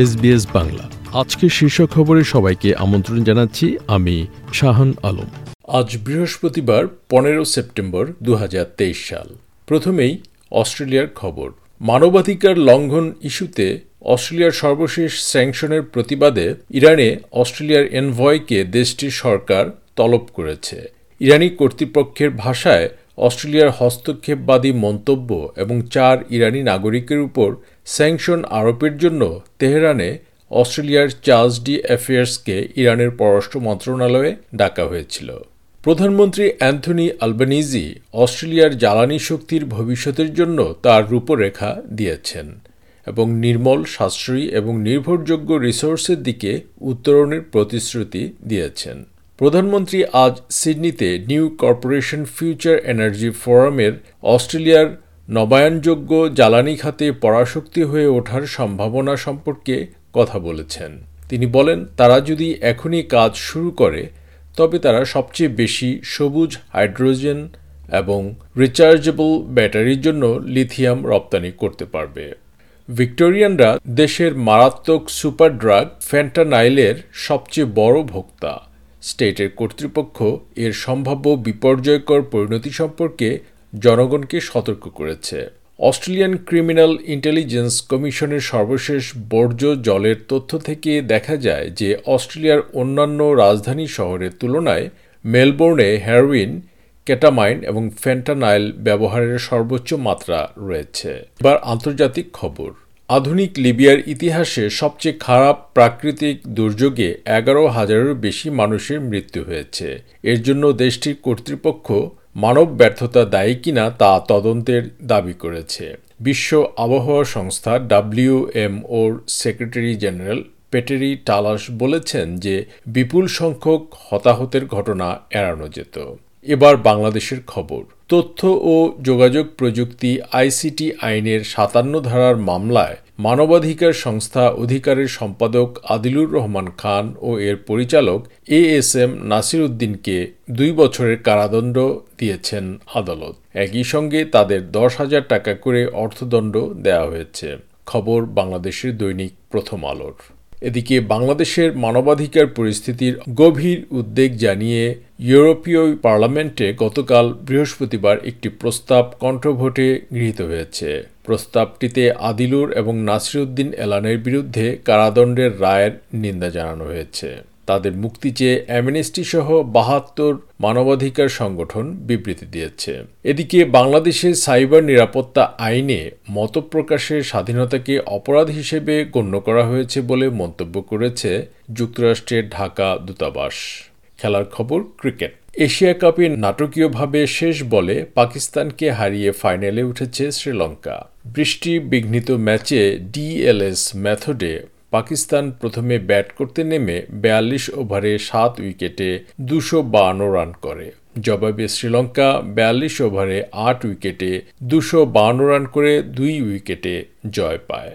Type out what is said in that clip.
SBS Bangla. আজকে শীর্ষ খবরে সবাইকে আমন্ত্রণ জানাচ্ছি আমি শাহান আলম। আজ বৃহস্পতিবার, পনেরো সেপ্টেম্বর দু সাল। প্রথমেই অস্ট্রেলিয়ার খবর। মানবাধিকার লঙ্ঘন ইস্যুতে অস্ট্রেলিয়ার সর্বশেষ স্যাংশনের প্রতিবাদে ইরানে অস্ট্রেলিয়ার এনভয়কে দেশটির সরকার তলব করেছে। ইরানি কর্তৃপক্ষের ভাষায় অস্ট্রেলিয়ার হস্তক্ষেপবাদী মন্তব্য এবং চার ইরানি নাগরিকের উপর স্যাংশন আরোপের জন্য তেহরানে অস্ট্রেলিয়ার চার্লস ডি অ্যাফেয়ার্সকে ইরানের পররাষ্ট্র মন্ত্রণালয়ে ডাকা হয়েছিল। প্রধানমন্ত্রী অ্যান্থনি আলবানিজি অস্ট্রেলিয়ার জ্বালানি শক্তির ভবিষ্যতের জন্য তার রূপরেখা দিয়েছেন এবং নির্মল, সাশ্রয়ী এবং নির্ভরযোগ্য রিসোর্সের দিকে উত্তরণের প্রতিশ্রুতি দিয়েছেন। প্রধানমন্ত্রী আজ সিডনিতে নিউ কর্পোরেশন ফিউচার এনার্জি ফোরামের অস্ট্রেলিয়ার নবায়নযোগ্য জ্বালানি খাতে পরাশক্তি হয়ে ওঠার সম্ভাবনা সম্পর্কে কথা বলেছেন। তিনি বলেন, তারা যদি এখনই কাজ শুরু করে, তবে তারা সবচেয়ে বেশি সবুজ হাইড্রোজেন এবং রিচার্জেবল ব্যাটারির জন্য লিথিয়াম রপ্তানি করতে পারবে। ভিক্টোরিয়ানরা দেশের মারাত্মক সুপার ড্রাগ ফ্যান্টানাইলের সবচেয়ে বড় ভোক্তা। স্টেটের কর্তৃপক্ষ এর সম্ভাব্য বিপর্যয়কর পরিণতি সম্পর্কে জনগণকে সতর্ক করেছে। অস্ট্রেলিয়ান ক্রিমিনাল ইন্টেলিজেন্স কমিশনের সর্বশেষ বর্জ্য জলের তথ্য থেকে দেখা যায় যে অস্ট্রেলিয়ার অন্যান্য রাজধানী শহরের তুলনায় মেলবোর্নে হেরোইন, কেটামাইন এবং ফেন্টানাইল ব্যবহারের সর্বোচ্চ মাত্রা রয়েছে। এবার আন্তর্জাতিক খবর। আধুনিক লিবিয়ার ইতিহাসে সবচেয়ে খারাপ প্রাকৃতিক দুর্যোগে এগারো হাজারেরও বেশি মানুষের মৃত্যু হয়েছে। এর জন্য দেশটির কর্তৃপক্ষ মানব ব্যর্থতা দায়ী কিনা তা তদন্তের দাবি করেছে। বিশ্ব আবহাওয়া সংস্থা ডাব্লিউএমওর সেক্রেটারি জেনারেল পেটেরি টালাস বলেছেন যে বিপুল সংখ্যক হতাহতের ঘটনা এড়ানো যেত। এবার বাংলাদেশের খবর। তথ্য ও যোগাযোগ প্রযুক্তি আইসিটি আইনের সাতান্ন ধারার মামলায় মানবাধিকার সংস্থা অধিকারের সম্পাদক আদিলুর রহমান খান ও এর পরিচালক এ এস এম নাসির উদ্দিনকে দুই বছরের কারাদণ্ড দিয়েছেন আদালত। একই সঙ্গে তাদের দশ হাজার টাকা করে অর্থদণ্ড দেওয়া হয়েছে। খবর বাংলাদেশের দৈনিক প্রথম আলোর। এদিকে বাংলাদেশের মানবাধিকার পরিস্থিতির গভীর উদ্বেগ জানিয়ে ইউরোপীয় পার্লামেন্টে গতকাল বৃহস্পতিবার একটি প্রস্তাব কণ্ঠভোটে গৃহীত হয়েছে। প্রস্তাবটিতে আদিলুর এবং নাসিরুদ্দিন এলানের বিরুদ্ধে কারাদণ্ডের রায়ের নিন্দা জানানো হয়েছে। তাদের মুক্তি চেয়ে অ্যামনেস্টি সহ বাহাত্তর মানবাধিকার সংগঠন বিবৃতি দিয়েছে। এদিকে বাংলাদেশের সাইবার নিরাপত্তা আইনে মতপ্রকাশের স্বাধীনতাকে অপরাধ হিসেবে গণ্য করা হয়েছে বলে মন্তব্য করেছে যুক্তরাষ্ট্রের ঢাকা দূতাবাস। খেলার খবর, ক্রিকেট। এশিয়া কাপে নাটকীয়ভাবে শেষ বলে পাকিস্তানকে হারিয়ে ফাইনালে উঠেছে শ্রীলঙ্কা। বৃষ্টি বিঘ্নিত ম্যাচে ডিএলএস মেথডে পাকিস্তান প্রথমে ব্যাট করতে নেমে বেয়াল্লিশ ওভারে সাত উইকেটে দুশো বান্ন রান করে। জবাবে শ্রীলঙ্কা বেয়াল্লিশ ওভারে আট উইকেটে দুশো বান্ন রান করে দুই উইকেটে জয় পায়।